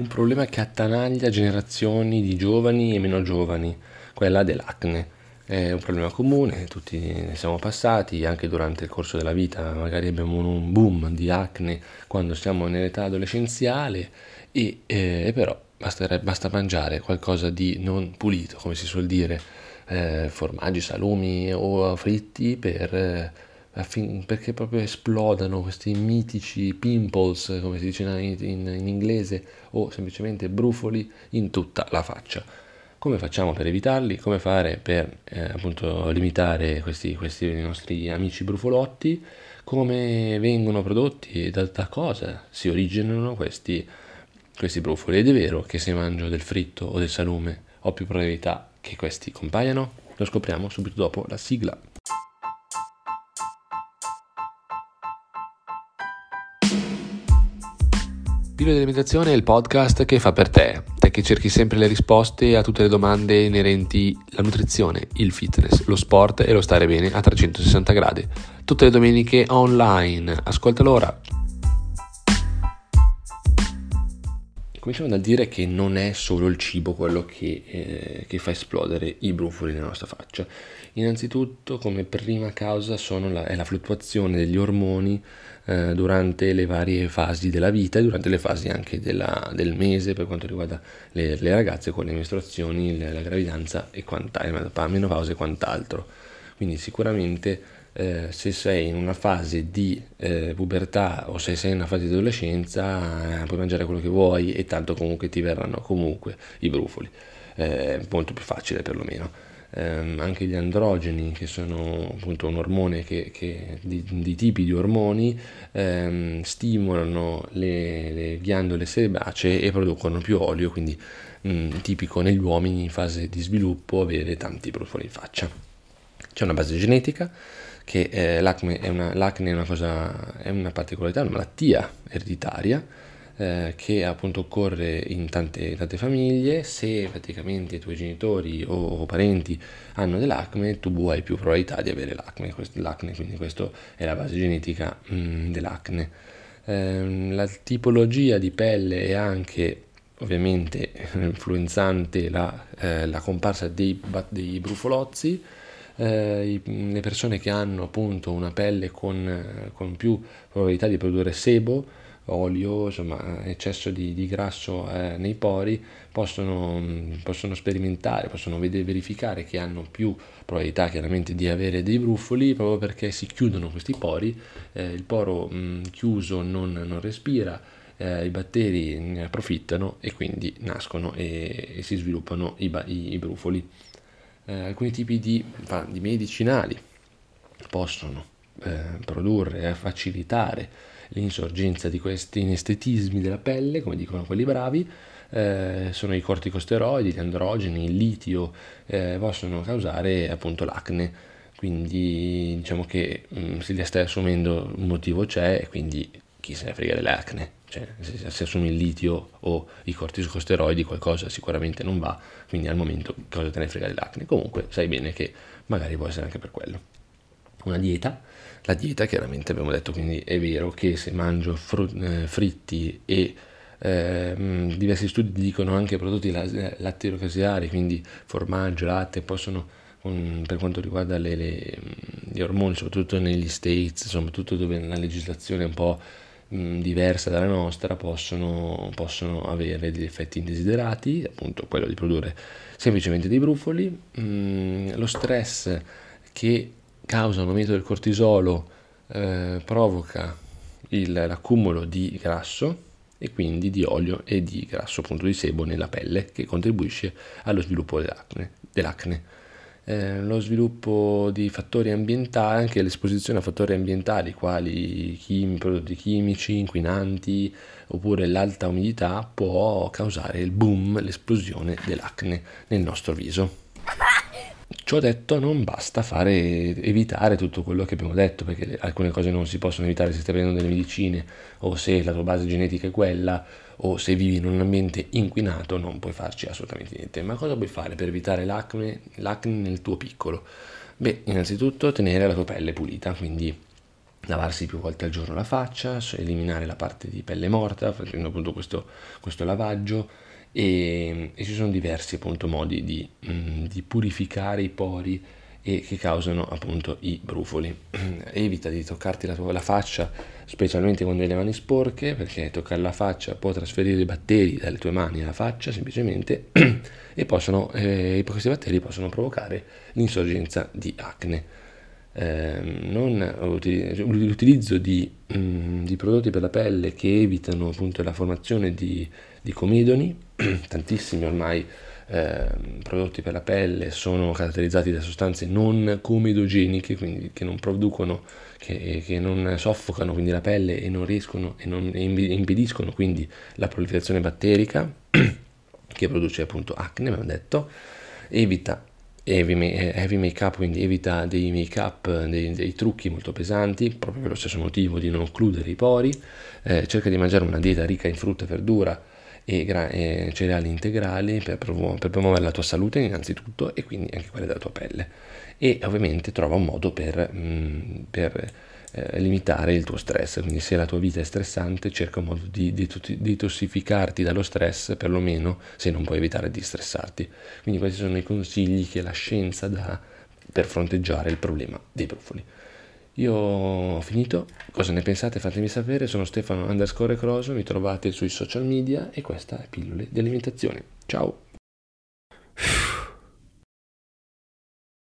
un problema che attanaglia generazioni di giovani e meno giovani, quella dell'acne. È un problema comune, tutti ne siamo passati, anche durante il corso della vita, magari abbiamo un boom di acne quando siamo nell'età adolescenziale e eh, però basta mangiare qualcosa di non pulito, come si suol dire, eh, formaggi, salumi o fritti per... Eh, perché proprio esplodano questi mitici pimples, come si dice in, in, in, inglese, o semplicemente brufoli in tutta la faccia. Come facciamo per evitarli? Come fare per eh, appunto limitare questi, questi, nostri amici brufolotti? Come vengono prodotti e da, da cosa si originano questi, questi brufoli? Ed è vero che se mangio del fritto o del salume ho più probabilità che questi compaiano? Lo scopriamo subito dopo la sigla. Pilo dell'alimentazione è il podcast che fa per te, te che cerchi sempre le risposte a tutte le domande inerenti alla nutrizione, il fitness, lo sport e lo stare bene a 360 gradi. Tutte le domeniche online. Ascoltalo ora. Cominciamo dal dire che non è solo il cibo quello che, eh, che fa esplodere i brufoli nella nostra faccia. Innanzitutto, come prima causa, la, è la fluttuazione degli ormoni eh, durante le varie fasi della vita e durante le fasi anche della, del mese per quanto riguarda le, le, ragazze con le mestruazioni, la gravidanza e quant'altro, la menopausa e quant'altro. Quindi sicuramente eh, se sei in una fase di eh, pubertà o se sei in una fase di adolescenza eh, puoi mangiare quello che vuoi e tanto comunque ti verranno comunque i brufoli. Eh, molto più facile perlomeno ehm, anche gli androgeni, che sono appunto un ormone che, che di, di, tipi di ormoni, ehm, stimolano le, le, ghiandole sebacee e producono più olio, quindi mh, mm, tipico negli uomini in fase di sviluppo avere tanti brufoli in faccia. C'è una base genetica che eh, l'acne, è una, l'acne è una, cosa, è una particolarità, una malattia ereditaria eh, che appunto occorre in tante, tante, famiglie, se praticamente i tuoi genitori o parenti hanno dell'acne, tu hai più probabilità di avere l'acne, l'acne. Quindi questa è la base genetica mh, mm, dell'acne. Eh, la tipologia di pelle è anche ovviamente influenzante la, eh, la comparsa dei, dei brufolozzi, eh, le persone che hanno appunto una pelle con, con più probabilità di produrre sebo olio, insomma eccesso di, di grasso eh, nei pori, possono, possono sperimentare, possono vedere, verificare che hanno più probabilità chiaramente di avere dei brufoli proprio perché si chiudono questi pori, eh, il poro mh, chiuso non, non respira, eh, i batteri ne approfittano e quindi nascono e, e si sviluppano i, i, i brufoli. Eh, alcuni tipi di, di medicinali possono eh, produrre facilitare l'insorgenza di questi inestetismi della pelle, come dicono quelli bravi, eh, sono i corticosteroidi, gli androgeni, il litio, eh, possono causare appunto l'acne. Quindi diciamo che mh, mm, se li stai assumendo un motivo c'è e quindi chi se ne frega dell'acne. Cioè, se, se assumi il litio o i corticosteroidi qualcosa sicuramente non va, quindi al momento cosa te ne frega dell'acne. Comunque sai bene che magari può essere anche per quello. Una dieta la dieta chiaramente abbiamo detto, quindi è vero che se mangio fru- eh, fritti e eh, diversi studi dicono anche prodotti lattiero-caseari, quindi formaggio, latte, possono per quanto riguarda le, le, gli ormoni, soprattutto negli States, soprattutto dove la legislazione è un po' mh, diversa dalla nostra, possono, possono, avere degli effetti indesiderati, appunto quello di produrre semplicemente dei brufoli, mh, lo stress che causa un aumento del cortisolo, eh, provoca il, l'accumulo di grasso e quindi di olio e di grasso appunto di sebo nella pelle che contribuisce allo sviluppo dell'acne. dell'acne. Eh, lo sviluppo di fattori ambientali, anche l'esposizione a fattori ambientali quali chimi, prodotti chimici, inquinanti oppure l'alta umidità può causare il boom, l'esplosione dell'acne nel nostro viso. Ciò detto, non basta fare, evitare tutto quello che abbiamo detto, perché alcune cose non si possono evitare se stai prendendo delle medicine o se la tua base genetica è quella o se vivi in un ambiente inquinato non puoi farci assolutamente niente. Ma cosa puoi fare per evitare l'acne, l'acne nel tuo piccolo? Beh, innanzitutto tenere la tua pelle pulita, quindi lavarsi più volte al giorno la faccia, eliminare la parte di pelle morta facendo appunto questo, questo lavaggio e, e, ci sono diversi appunto modi di, mm, di purificare i pori e che causano appunto i brufoli. Evita di toccarti la, la faccia, specialmente quando hai le mani sporche, perché toccare la faccia può trasferire i batteri dalle tue mani alla faccia semplicemente e possono, eh, questi batteri possono provocare l'insorgenza di acne. Eh, non, l'utilizzo di, mm, di, prodotti per la pelle che evitano appunto la formazione di, di comedoni, tantissimi ormai eh, prodotti per la pelle sono caratterizzati da sostanze non comedogeniche, quindi che non producono, che, che non soffocano quindi la pelle e non riescono e, non, e impediscono quindi la proliferazione batterica che produce appunto acne, abbiamo detto, evita heavy, heavy make up, quindi evita dei make up, dei, dei, trucchi molto pesanti, proprio per lo stesso motivo di non occludere i pori, eh, cerca di mangiare una dieta ricca in frutta e verdura, e, gra- e cereali integrali per, promu- per, promuovere la tua salute innanzitutto e quindi anche quella della tua pelle. E ovviamente trova un modo per, mh, mm, per eh, limitare il tuo stress. Quindi se la tua vita è stressante cerca un modo di detossificarti dallo stress perlomeno se non puoi evitare di stressarti. Quindi questi sono i consigli che la scienza dà per fronteggiare il problema dei brufoli io ho finito, cosa ne pensate? Fatemi sapere, sono Stefano underscore Croso, mi trovate sui social media e questa è Pillole di Alimentazione. Ciao!